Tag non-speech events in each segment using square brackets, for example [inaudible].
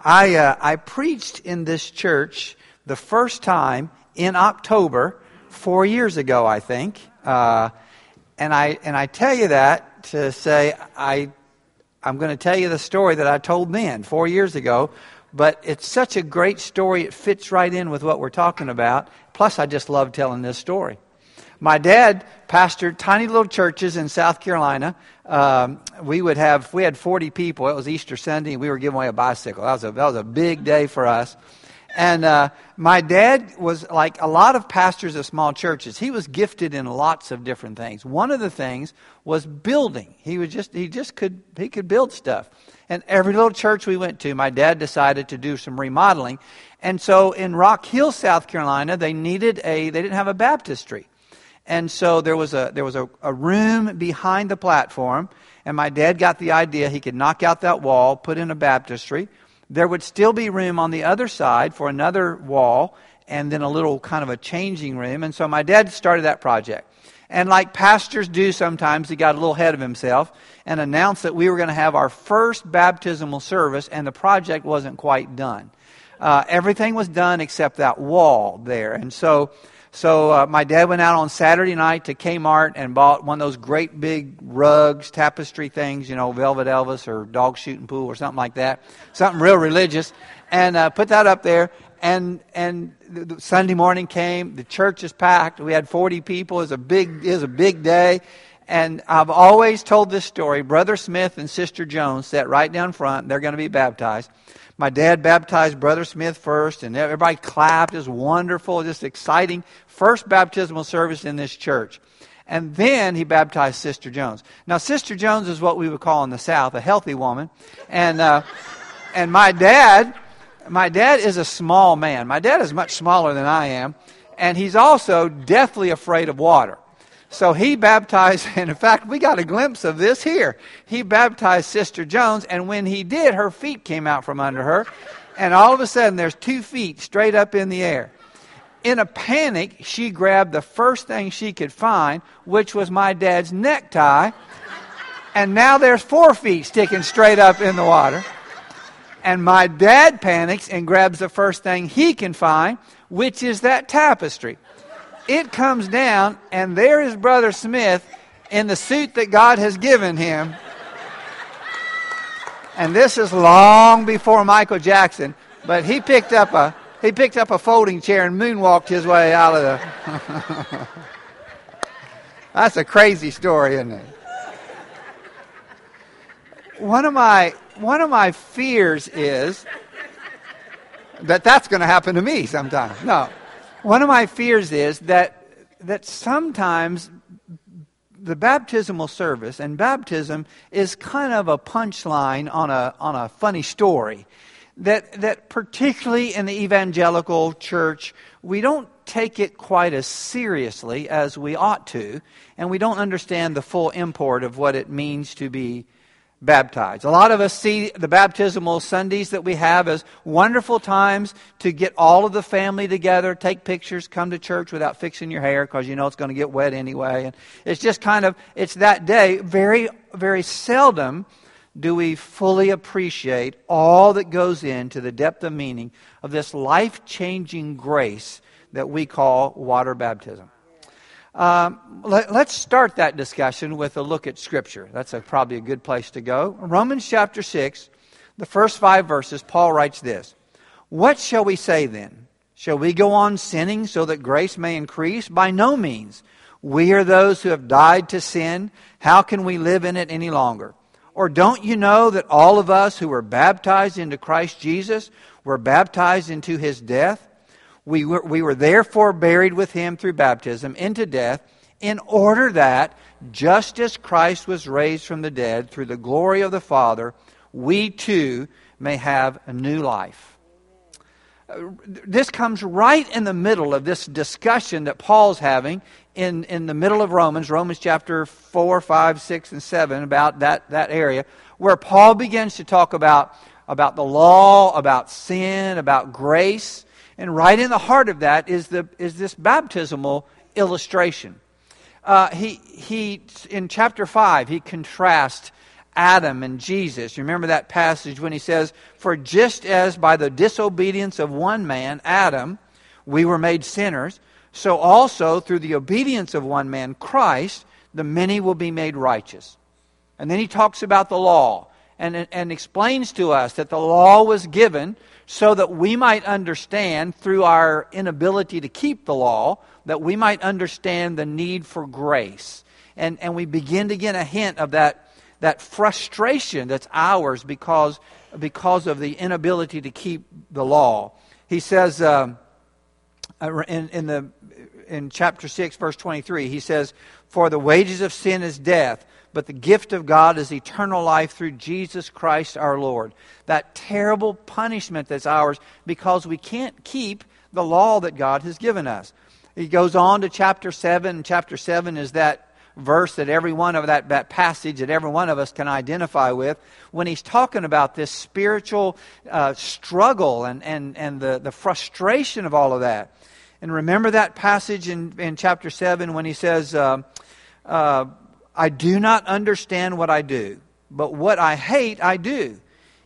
I, uh, I preached in this church the first time in October, four years ago, I think. Uh, and, I, and I tell you that to say I, I'm going to tell you the story that I told then, four years ago. But it's such a great story, it fits right in with what we're talking about. Plus, I just love telling this story. My dad pastored tiny little churches in South Carolina. Um, we would have, we had 40 people. It was Easter Sunday, and we were giving away a bicycle. That was a, that was a big day for us. And uh, my dad was like a lot of pastors of small churches. He was gifted in lots of different things. One of the things was building. He was just he just could he could build stuff. And every little church we went to, my dad decided to do some remodeling. And so in Rock Hill, South Carolina, they needed a they didn't have a baptistry. And so there was a there was a, a room behind the platform, and my dad got the idea he could knock out that wall, put in a baptistry. There would still be room on the other side for another wall and then a little kind of a changing room. And so my dad started that project. And like pastors do sometimes, he got a little ahead of himself and announced that we were going to have our first baptismal service, and the project wasn't quite done. Uh, everything was done except that wall there. And so so uh, my dad went out on Saturday night to Kmart and bought one of those great big rugs, tapestry things, you know, Velvet Elvis or Dog Shooting Pool or something like that, something real religious, and uh, put that up there. And and Sunday morning came, the church is packed. We had 40 people. It was a big was a big day. And I've always told this story. Brother Smith and Sister Jones sat right down front. They're going to be baptized my dad baptized Brother Smith first, and everybody clapped. It was wonderful, just exciting. First baptismal service in this church. And then he baptized Sister Jones. Now, Sister Jones is what we would call in the South a healthy woman. And, uh, and my dad, my dad is a small man. My dad is much smaller than I am. And he's also deathly afraid of water. So he baptized, [laughs] and in fact, we got a glimpse of this here. He baptized Sister Jones, and when he did, her feet came out from under her, and all of a sudden, there's two feet straight up in the air. In a panic, she grabbed the first thing she could find, which was my dad's necktie, and now there's four feet sticking straight up in the water. And my dad panics and grabs the first thing he can find, which is that tapestry it comes down, and there is Brother Smith in the suit that God has given him. And this is long before Michael Jackson, but he picked up a he picked up a folding chair and moonwalked his way out of the. [laughs] That's a crazy story, isn't it? One of my one of my fears is that that's going to happen to me sometime. No. One of my fears is that, that sometimes the baptismal service and baptism is kind of a punchline on a, on a funny story. That, that particularly in the evangelical church, we don't take it quite as seriously as we ought to, and we don't understand the full import of what it means to be baptized. A lot of us see the baptismal Sundays that we have as wonderful times to get all of the family together, take pictures, come to church without fixing your hair because you know it's going to get wet anyway. And it's just kind of, it's that day. Very, very seldom do we fully appreciate all that goes into the depth of meaning of this life changing grace that we call water baptism. Um, let, us start that discussion with a look at Scripture. That's a, probably a good place to go. Romans chapter 6, the first five verses, Paul writes this What shall we say then? Shall we go on sinning so that grace may increase? By no means. We are those who have died to sin. How can we live in it any longer? Or don't you know that all of us who were baptized into Christ Jesus were baptized into his death? We were, we were therefore buried with him through baptism into death, in order that, just as Christ was raised from the dead through the glory of the Father, we too may have a new life. Uh, this comes right in the middle of this discussion that Paul's having in, in the middle of Romans, Romans chapter 4, 5, 6, and 7, about that, that area, where Paul begins to talk about, about the law, about sin, about grace. And right in the heart of that is, the, is this baptismal illustration. Uh, he, he, in chapter 5, he contrasts Adam and Jesus. You Remember that passage when he says, For just as by the disobedience of one man, Adam, we were made sinners, so also through the obedience of one man, Christ, the many will be made righteous. And then he talks about the law and, and explains to us that the law was given so that we might understand through our inability to keep the law, that we might understand the need for grace. And, and we begin to get a hint of that that frustration that's ours because, because of the inability to keep the law. He says um, uh, in, in, the, in chapter 6, verse 23, he says, For the wages of sin is death, but the gift of God is eternal life through Jesus Christ our Lord. That terrible punishment that's ours because we can't keep the law that God has given us. He goes on to chapter 7. Chapter 7 is that verse that every one of that, that passage that every one of us can identify with when he's talking about this spiritual uh, struggle and, and, and the, the frustration of all of that. And remember that passage in, in chapter 7 when he says, uh, uh, I do not understand what I do, but what I hate, I do.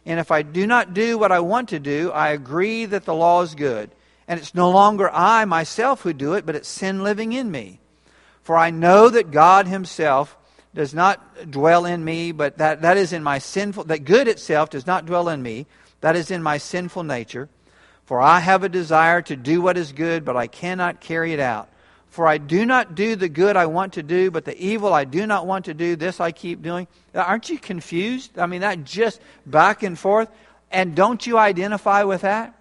And if I do not do what I want to do, I agree that the law is good. And it's no longer I myself who do it, but it's sin living in me. For I know that God Himself does not dwell in me, but that, that is in my sinful, that good itself does not dwell in me, that is in my sinful nature. For I have a desire to do what is good, but I cannot carry it out. For I do not do the good I want to do, but the evil I do not want to do, this I keep doing. Aren't you confused? I mean, that just back and forth. And don't you identify with that?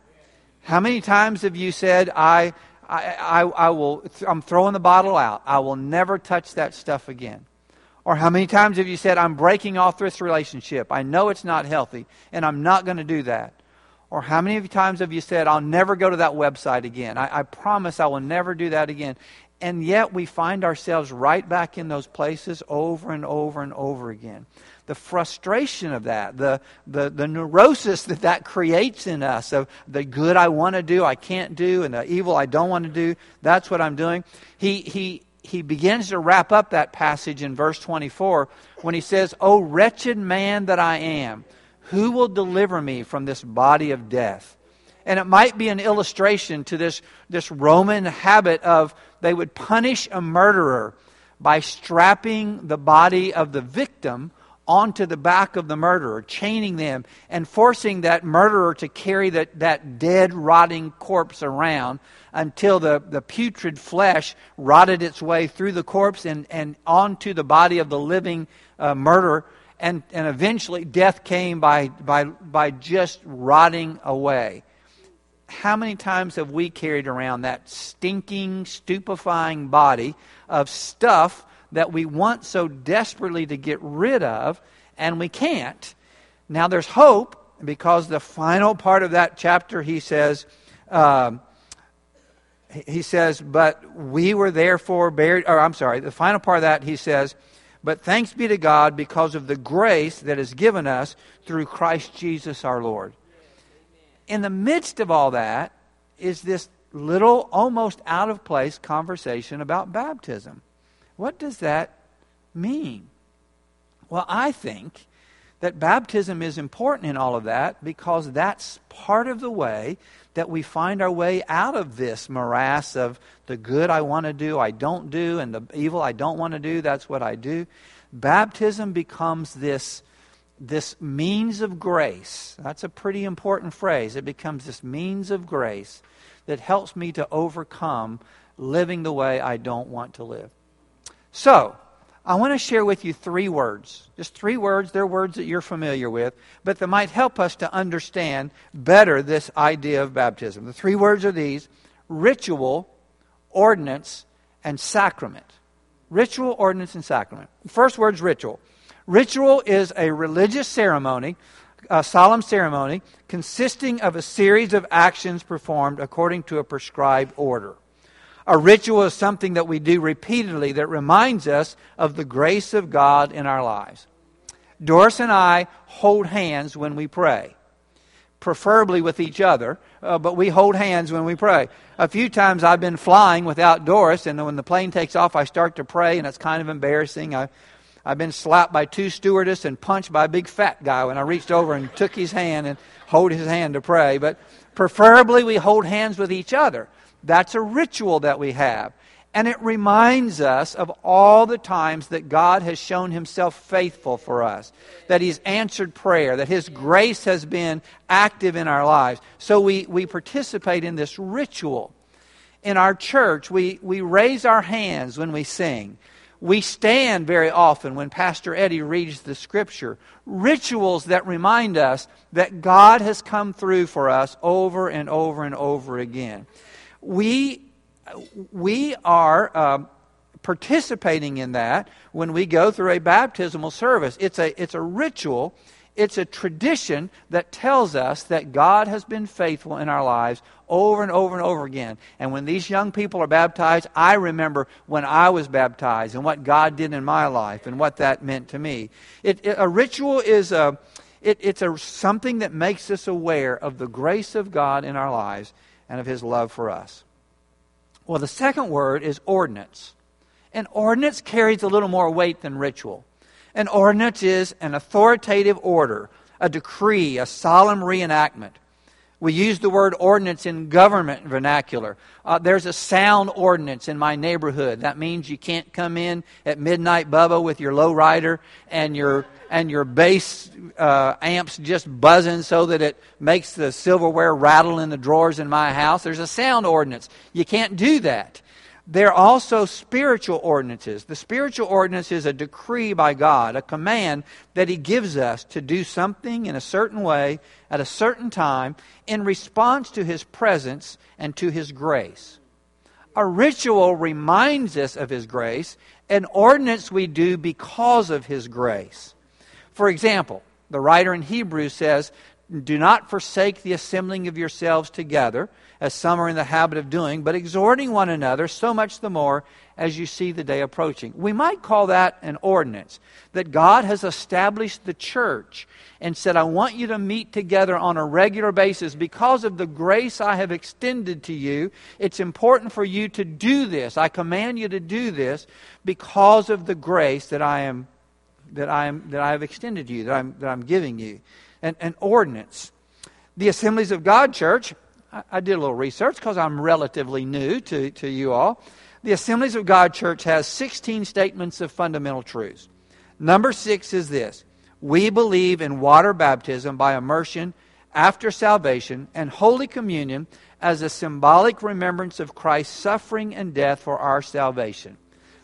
How many times have you said, I, I, I, I will, I'm throwing the bottle out. I will never touch that stuff again. Or how many times have you said, I'm breaking off this relationship? I know it's not healthy, and I'm not going to do that. Or how many times have you said, I'll never go to that website again? I, I promise I will never do that again. And yet we find ourselves right back in those places over and over and over again the frustration of that, the, the, the neurosis that that creates in us of the good I want to do, I can't do, and the evil I don't want to do, that's what I'm doing. He, he, he begins to wrap up that passage in verse 24 when he says, O wretched man that I am, who will deliver me from this body of death? And it might be an illustration to this, this Roman habit of they would punish a murderer by strapping the body of the victim onto the back of the murderer, chaining them, and forcing that murderer to carry that, that dead, rotting corpse around until the, the putrid flesh rotted its way through the corpse and, and onto the body of the living uh, murderer. And, and eventually, death came by, by, by just rotting away. How many times have we carried around that stinking, stupefying body of stuff that we want so desperately to get rid of, and we can't. Now there's hope because the final part of that chapter he says, uh, he says, but we were therefore buried, or I'm sorry, the final part of that he says, but thanks be to God because of the grace that is given us through Christ Jesus our Lord. In the midst of all that is this little, almost out of place conversation about baptism. What does that mean? Well, I think that baptism is important in all of that because that's part of the way that we find our way out of this morass of the good I want to do, I don't do, and the evil I don't want to do, that's what I do. Baptism becomes this, this means of grace. That's a pretty important phrase. It becomes this means of grace that helps me to overcome living the way I don't want to live. So, I want to share with you three words. Just three words. They're words that you're familiar with, but that might help us to understand better this idea of baptism. The three words are these ritual, ordinance, and sacrament. Ritual, ordinance, and sacrament. First word's ritual. Ritual is a religious ceremony, a solemn ceremony, consisting of a series of actions performed according to a prescribed order. A ritual is something that we do repeatedly that reminds us of the grace of God in our lives. Doris and I hold hands when we pray, preferably with each other, uh, but we hold hands when we pray. A few times I've been flying without Doris, and when the plane takes off, I start to pray, and it's kind of embarrassing. I, I've been slapped by two stewardess and punched by a big fat guy when I reached over and took his hand and hold his hand to pray. But preferably we hold hands with each other. That's a ritual that we have. And it reminds us of all the times that God has shown himself faithful for us, that he's answered prayer, that his grace has been active in our lives. So we, we participate in this ritual. In our church, we, we raise our hands when we sing. We stand very often when Pastor Eddie reads the scripture. Rituals that remind us that God has come through for us over and over and over again. We we are um, participating in that when we go through a baptismal service. It's a, it's a ritual, it's a tradition that tells us that God has been faithful in our lives over and over and over again. And when these young people are baptized, I remember when I was baptized and what God did in my life and what that meant to me. It, it, a ritual is a, it, it's a, something that makes us aware of the grace of God in our lives and of His love for us. Well, the second word is ordinance. An ordinance carries a little more weight than ritual. An ordinance is an authoritative order, a decree, a solemn reenactment. We use the word ordinance in government vernacular. Uh, there's a sound ordinance in my neighborhood. That means you can't come in at midnight, Bubba, with your low rider and your and your bass uh, amps just buzzing so that it makes the silverware rattle in the drawers in my house. There's a sound ordinance. You can't do that. There are also spiritual ordinances. The spiritual ordinance is a decree by God, a command that He gives us to do something in a certain way at a certain time in response to His presence and to His grace. A ritual reminds us of His grace, an ordinance we do because of His grace. For example, the writer in Hebrews says, Do not forsake the assembling of yourselves together, as some are in the habit of doing, but exhorting one another, so much the more as you see the day approaching. We might call that an ordinance, that God has established the church and said, I want you to meet together on a regular basis because of the grace I have extended to you. It's important for you to do this. I command you to do this because of the grace that I am that I am that I have extended to you, that I'm that I'm giving you. An, an ordinance. The Assemblies of God Church I, did a little research because I'm relatively new to, to you all. The Assemblies of God Church has 16 statements of fundamental truths. Number six is this We believe in water baptism by immersion after salvation and Holy Communion as a symbolic remembrance of Christ's suffering and death for our salvation.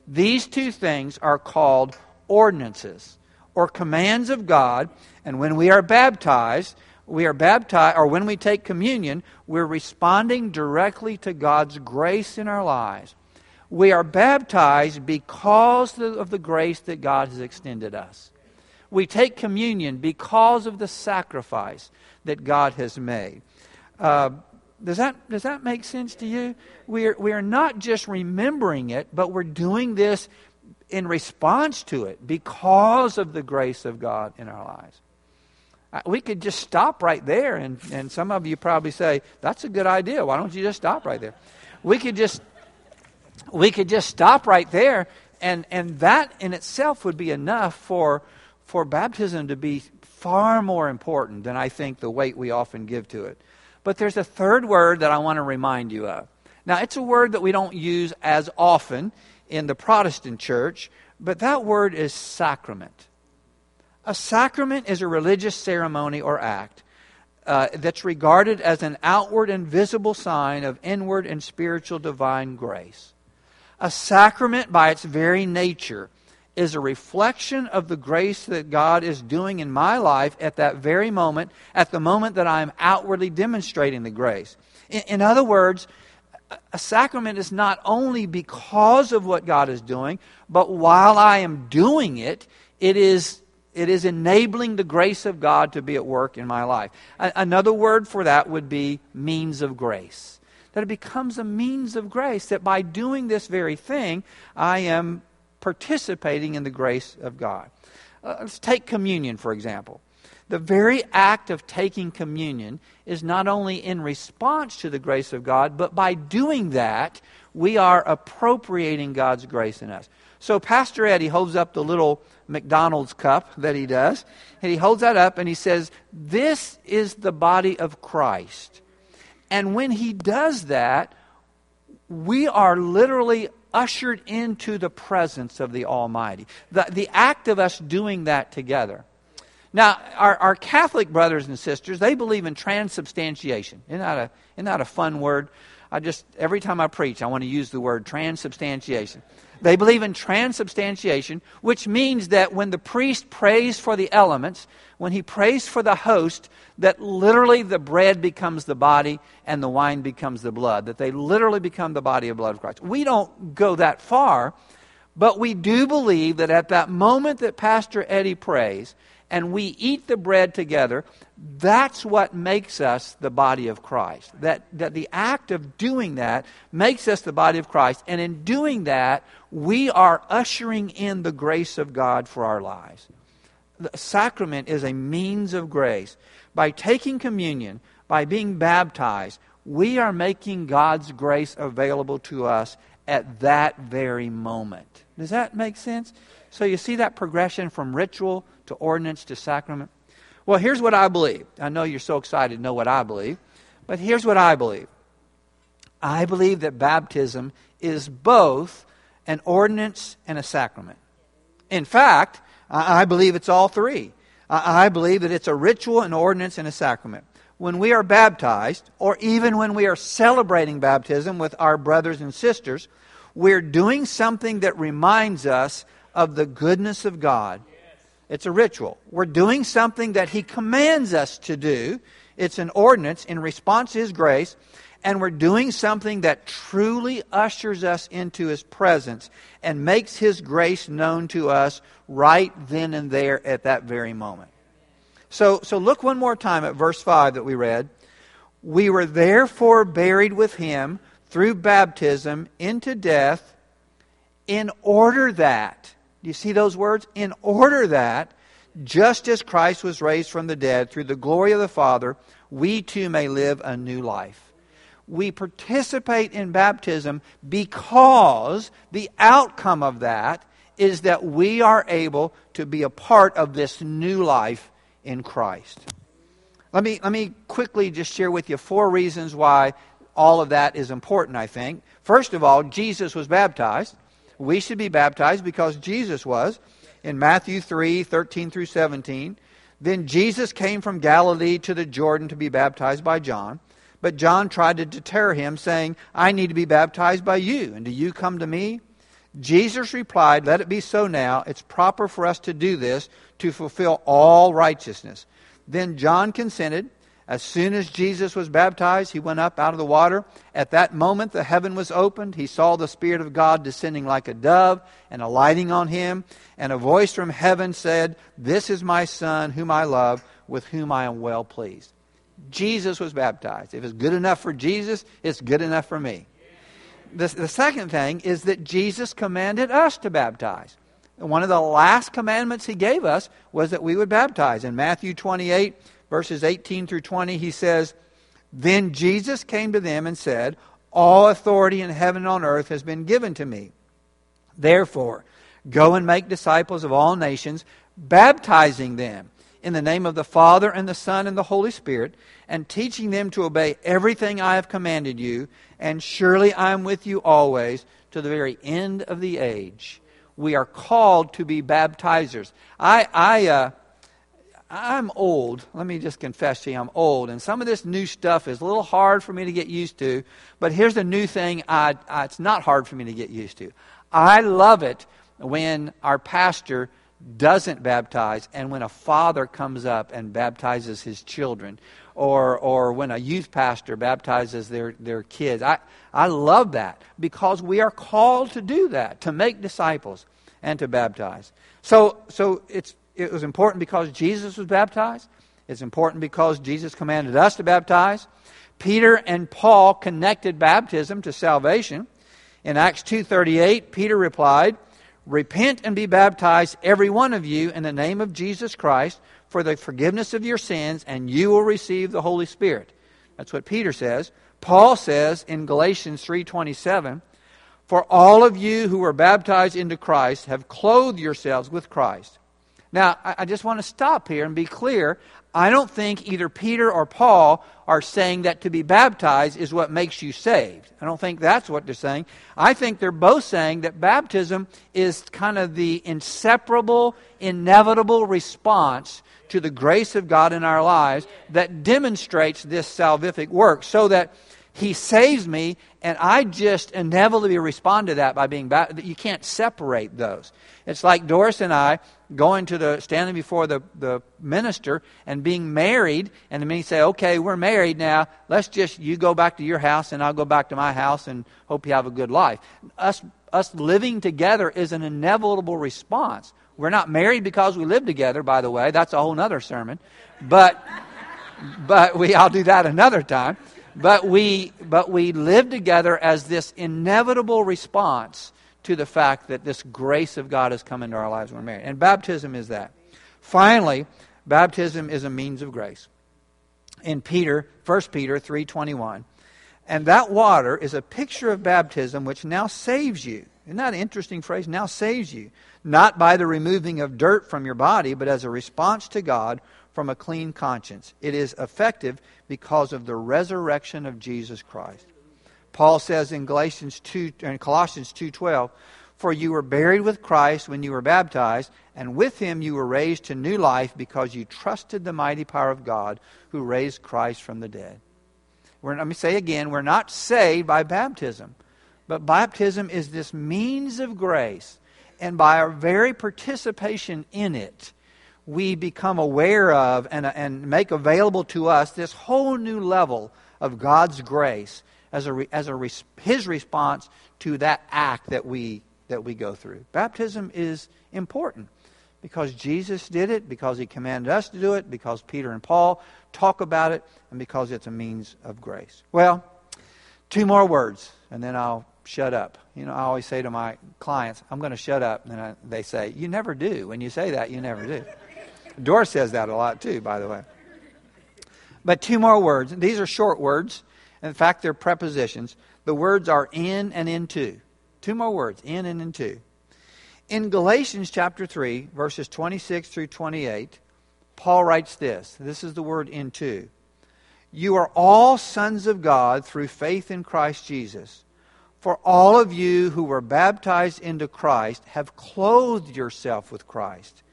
These two things are called ordinances or commands of God, and when we are baptized, we are baptized, or when we take communion, we're responding directly to God's grace in our lives. We are baptized because of the grace that God has extended us. We take communion because of the sacrifice that God has made. Uh, does that, does that make sense to you? We are, we are not just remembering it, but we're doing this in response to it because of the grace of God in our lives. We could just stop right there, and, and some of you probably say, That's a good idea. Why don't you just stop right there? We could just we could just stop right there, and, and that in itself would be enough for, for baptism to be far more important than I think the weight we often give to it. But there's a third word that I want to remind you of. Now, it's a word that we don't use as often in the Protestant church, but that word is sacrament. A sacrament is a religious ceremony or act uh, that's regarded as an outward and visible sign of inward and spiritual divine grace. A sacrament, by its very nature, is a reflection of the grace that God is doing in my life at that very moment, at the moment that I am outwardly demonstrating the grace. In, in other words, a sacrament is not only because of what God is doing, but while I am doing it, it is it is enabling the grace of God to be at work in my life. Another word for that would be means of grace. That it becomes a means of grace, that by doing this very thing, I am participating in the grace of God. Uh, let's take communion, for example. The very act of taking communion is not only in response to the grace of God, but by doing that, we are appropriating God's grace in us. So Pastor Eddie holds up the little McDonald's cup that he does, and he holds that up and he says, This is the body of Christ. And when he does that, we are literally ushered into the presence of the Almighty. The, the act of us doing that together. Now, our, our Catholic brothers and sisters, they believe in transubstantiation. Isn't that, a, isn't that a fun word? I just, every time I preach, I want to use the word transubstantiation. They believe in transubstantiation, which means that when the priest prays for the elements, when he prays for the host, that literally the bread becomes the body and the wine becomes the blood, that they literally become the body and blood of Christ. We don't go that far, but we do believe that at that moment that Pastor Eddie prays, and we eat the bread together, that's what makes us the body of Christ. That, that the act of doing that makes us the body of Christ. And in doing that, we are ushering in the grace of God for our lives. The sacrament is a means of grace. By taking communion, by being baptized, we are making God's grace available to us at that very moment. Does that make sense? So you see that progression from ritual to ordinance to sacrament? Well, here's what I believe. I know you're so excited to know what I believe, but here's what I believe. I believe that baptism is both an ordinance and a sacrament. In fact, I believe it's all three. I believe that it's a ritual, an ordinance, and a sacrament. When we are baptized, or even when we are celebrating baptism with our brothers and sisters, we're doing something that reminds us of the goodness of God it's a ritual. We're doing something that He commands us to do. It's an ordinance in response to His grace. And we're doing something that truly ushers us into His presence and makes His grace known to us right then and there at that very moment. So, so look one more time at verse 5 that we read. We were therefore buried with Him through baptism into death in order that do you see those words? In order that, just as Christ was raised from the dead through the glory of the Father, we too may live a new life. We participate in baptism because the outcome of that is that we are able to be a part of this new life in Christ. Let me, let me quickly just share with you four reasons why all of that is important, I think. First of all, Jesus was baptized we should be baptized because Jesus was. In Matthew 3 13 through 17, then Jesus came from Galilee to the Jordan to be baptized by John. But John tried to deter him, saying, I need to be baptized by you, and do you come to me? Jesus replied, Let it be so now. It's proper for us to do this to fulfill all righteousness. Then John consented. As soon as Jesus was baptized, he went up out of the water. At that moment, the heaven was opened. He saw the Spirit of God descending like a dove and alighting on him. And a voice from heaven said, This is my Son, whom I love, with whom I am well pleased. Jesus was baptized. If it's good enough for Jesus, it's good enough for me. The, the second thing is that Jesus commanded us to baptize. One of the last commandments he gave us was that we would baptize. In Matthew 28, verses 18 through 20, he says, Then Jesus came to them and said, All authority in heaven and on earth has been given to me. Therefore, go and make disciples of all nations, baptizing them in the name of the Father and the Son and the Holy Spirit, and teaching them to obey everything I have commanded you. And surely I am with you always to the very end of the age. We are called to be baptizers. I, I, uh, I'm old. Let me just confess to you, I'm old. And some of this new stuff is a little hard for me to get used to. But here's the new thing I, I, it's not hard for me to get used to. I love it when our pastor doesn't baptize and when a father comes up and baptizes his children or, or when a youth pastor baptizes their, their kids. I, I love that because we are called to do that, to make disciples and to baptize. So, so it's it was important because Jesus was baptized. It's important because Jesus commanded us to baptize. Peter and Paul connected baptism to salvation. In Acts 2:38, Peter replied, "Repent and be baptized every one of you in the name of Jesus Christ for the forgiveness of your sins, and you will receive the Holy Spirit. That's what Peter says. Paul says in Galatians 3:27, "For all of you who were baptized into Christ have clothed yourselves with Christ." Now, I just want to stop here and be clear. I don't think either Peter or Paul are saying that to be baptized is what makes you saved. I don't think that's what they're saying. I think they're both saying that baptism is kind of the inseparable, inevitable response to the grace of God in our lives that demonstrates this salvific work so that he saves me, and I just inevitably respond to that by being baptized. You can't separate those. It's like Doris and I going to the standing before the, the minister and being married, and then he say, "Okay, we're married now. Let's just you go back to your house, and I'll go back to my house, and hope you have a good life." Us us living together is an inevitable response. We're not married because we live together, by the way. That's a whole other sermon, but but we I'll do that another time but we but we live together as this inevitable response to the fact that this grace of God has come into our lives when we're married. And baptism is that. Finally, baptism is a means of grace. In Peter, 1 Peter 3:21, and that water is a picture of baptism which now saves you. Isn't that an interesting phrase? Now saves you. Not by the removing of dirt from your body, but as a response to God from a clean conscience. It is effective because of the resurrection of Jesus Christ. Paul says in Galatians 2 and Colossians 2:12, "For you were buried with Christ when you were baptized, and with him you were raised to new life because you trusted the mighty power of God who raised Christ from the dead." We're, let me say again, we're not saved by baptism, but baptism is this means of grace, and by our very participation in it, we become aware of and, and make available to us this whole new level of God's grace as, a, as a, his response to that act that we, that we go through. Baptism is important because Jesus did it, because he commanded us to do it, because Peter and Paul talk about it, and because it's a means of grace. Well, two more words, and then I'll shut up. You know, I always say to my clients, I'm going to shut up. And I, they say, You never do. When you say that, you never do. Doris says that a lot too, by the way. But two more words. These are short words. In fact, they're prepositions. The words are in and into. Two more words, in and into. In Galatians chapter 3, verses 26 through 28, Paul writes this. This is the word into. You are all sons of God through faith in Christ Jesus. For all of you who were baptized into Christ have clothed yourself with Christ.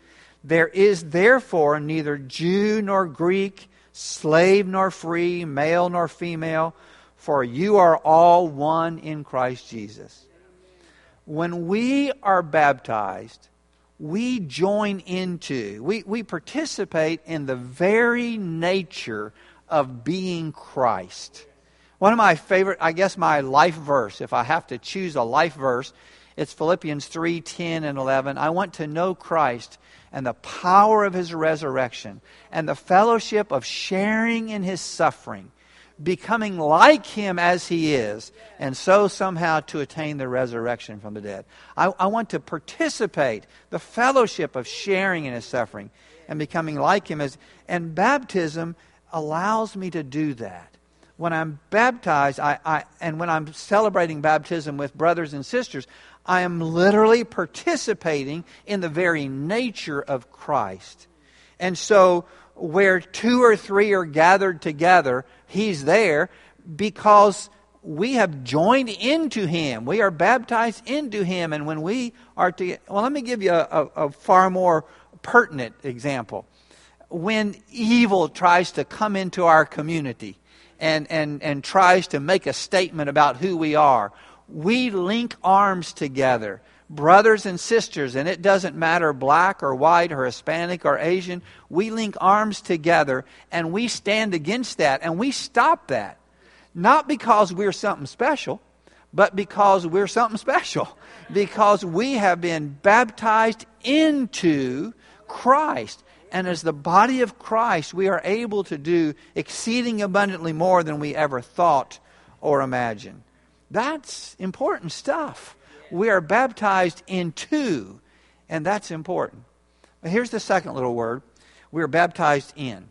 There is therefore neither Jew nor Greek, slave nor free, male nor female, for you are all one in Christ Jesus. When we are baptized, we join into, we, we participate in the very nature of being Christ. One of my favorite, I guess my life verse, if I have to choose a life verse, it's Philippians 3 10 and 11. I want to know Christ and the power of his resurrection and the fellowship of sharing in his suffering, becoming like him as he is, and so somehow to attain the resurrection from the dead. I, I want to participate the fellowship of sharing in his suffering and becoming like him as and baptism allows me to do that when I'm baptized, I, I, and when I'm celebrating baptism with brothers and sisters, I am literally participating in the very nature of Christ. And so, where two or three are gathered together, He's there because we have joined into Him. We are baptized into Him. And when we are to, well, let me give you a, a, a far more pertinent example. When evil tries to come into our community and, and, and tries to make a statement about who we are, we link arms together, brothers and sisters, and it doesn't matter black or white or Hispanic or Asian. We link arms together and we stand against that and we stop that. Not because we're something special, but because we're something special. Because we have been baptized into Christ. And as the body of Christ, we are able to do exceeding abundantly more than we ever thought or imagined. That's important stuff. We are baptized into, and that's important. But here's the second little word. we're baptized in.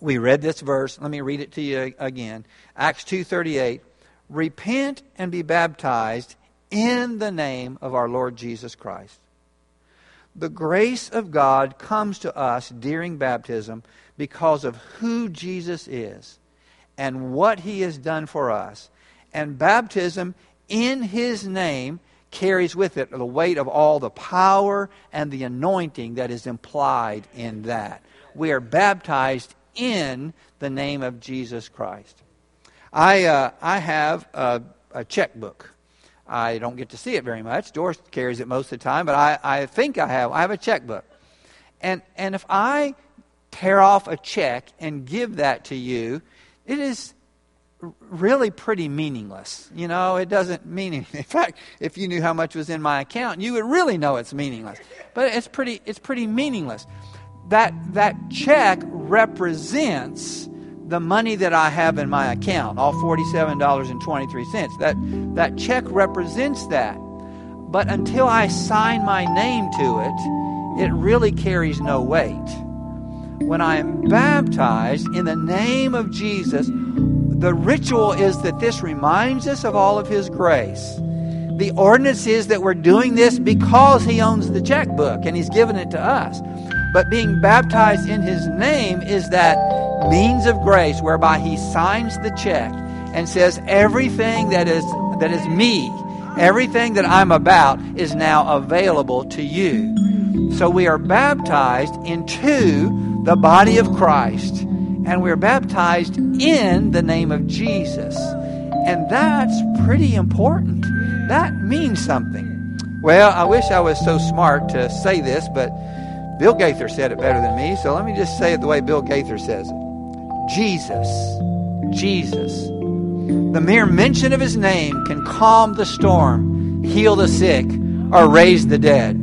We read this verse. Let me read it to you again. Acts 2:38. Repent and be baptized in the name of our Lord Jesus Christ. The grace of God comes to us during baptism because of who Jesus is and what he has done for us. And baptism in his name carries with it the weight of all the power and the anointing that is implied in that. We are baptized in the name of Jesus Christ. I, uh, I have a, a checkbook. I don't get to see it very much. Doris carries it most of the time, but I, I think I have. I have a checkbook. And, and if I tear off a check and give that to you, it is really pretty meaningless. You know, it doesn't mean anything. In fact, if you knew how much was in my account, you would really know it's meaningless. But it's pretty, it's pretty meaningless. That, that check represents the money that I have in my account, all $47.23. That, that check represents that. But until I sign my name to it, it really carries no weight. When I am baptized in the name of Jesus, the ritual is that this reminds us of all of His grace. The ordinance is that we're doing this because He owns the checkbook and He's given it to us. But being baptized in His name is that means of grace whereby he signs the check and says everything that is that is me everything that i'm about is now available to you so we are baptized into the body of christ and we're baptized in the name of jesus and that's pretty important that means something well i wish i was so smart to say this but bill gaither said it better than me so let me just say it the way bill gaither says it Jesus. Jesus. The mere mention of his name can calm the storm, heal the sick, or raise the dead.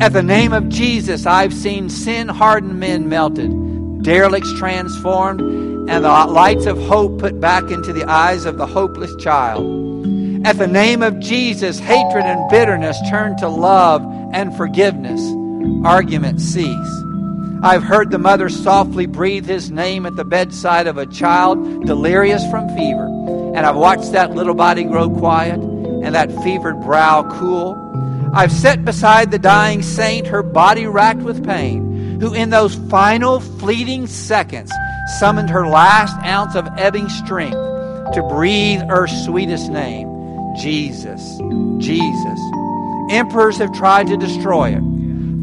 At the name of Jesus, I've seen sin hardened men melted, derelicts transformed, and the lights of hope put back into the eyes of the hopeless child. At the name of Jesus, hatred and bitterness turn to love and forgiveness. Arguments cease. I've heard the mother softly breathe his name at the bedside of a child delirious from fever. And I've watched that little body grow quiet and that fevered brow cool. I've sat beside the dying saint, her body racked with pain, who in those final fleeting seconds summoned her last ounce of ebbing strength to breathe earth's sweetest name Jesus. Jesus. Emperors have tried to destroy it.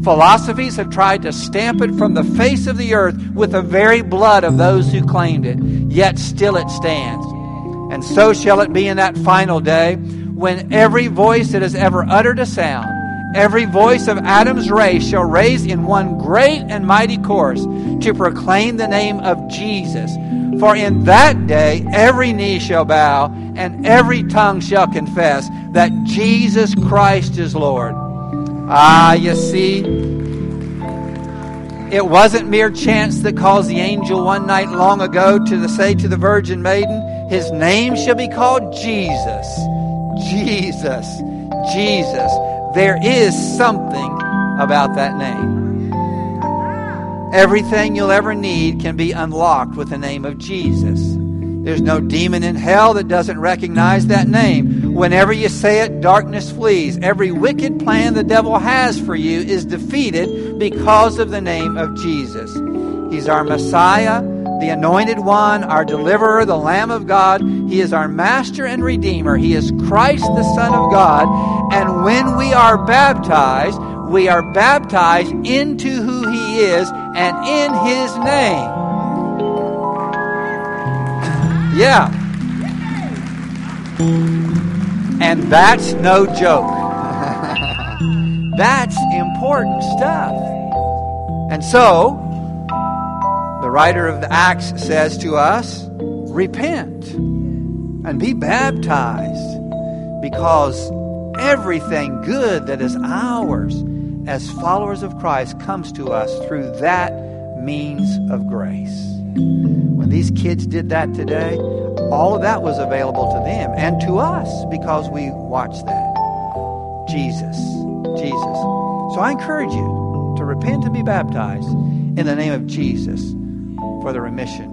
Philosophies have tried to stamp it from the face of the earth with the very blood of those who claimed it, yet still it stands. And so shall it be in that final day when every voice that has ever uttered a sound, every voice of Adam's race shall raise in one great and mighty chorus to proclaim the name of Jesus. For in that day every knee shall bow and every tongue shall confess that Jesus Christ is Lord. Ah, you see, it wasn't mere chance that caused the angel one night long ago to say to the virgin maiden, His name shall be called Jesus. Jesus. Jesus. There is something about that name. Everything you'll ever need can be unlocked with the name of Jesus. There's no demon in hell that doesn't recognize that name. Whenever you say it, darkness flees. Every wicked plan the devil has for you is defeated because of the name of Jesus. He's our Messiah, the anointed one, our deliverer, the Lamb of God. He is our master and redeemer. He is Christ, the Son of God. And when we are baptized, we are baptized into who he is and in his name. Yeah. And that's no joke. [laughs] that's important stuff. And so, the writer of the Acts says to us, repent and be baptized because everything good that is ours as followers of Christ comes to us through that means of grace. When these kids did that today, all of that was available to them and to us because we watched that. Jesus, Jesus. So I encourage you to repent and be baptized in in the name of Jesus for the remission.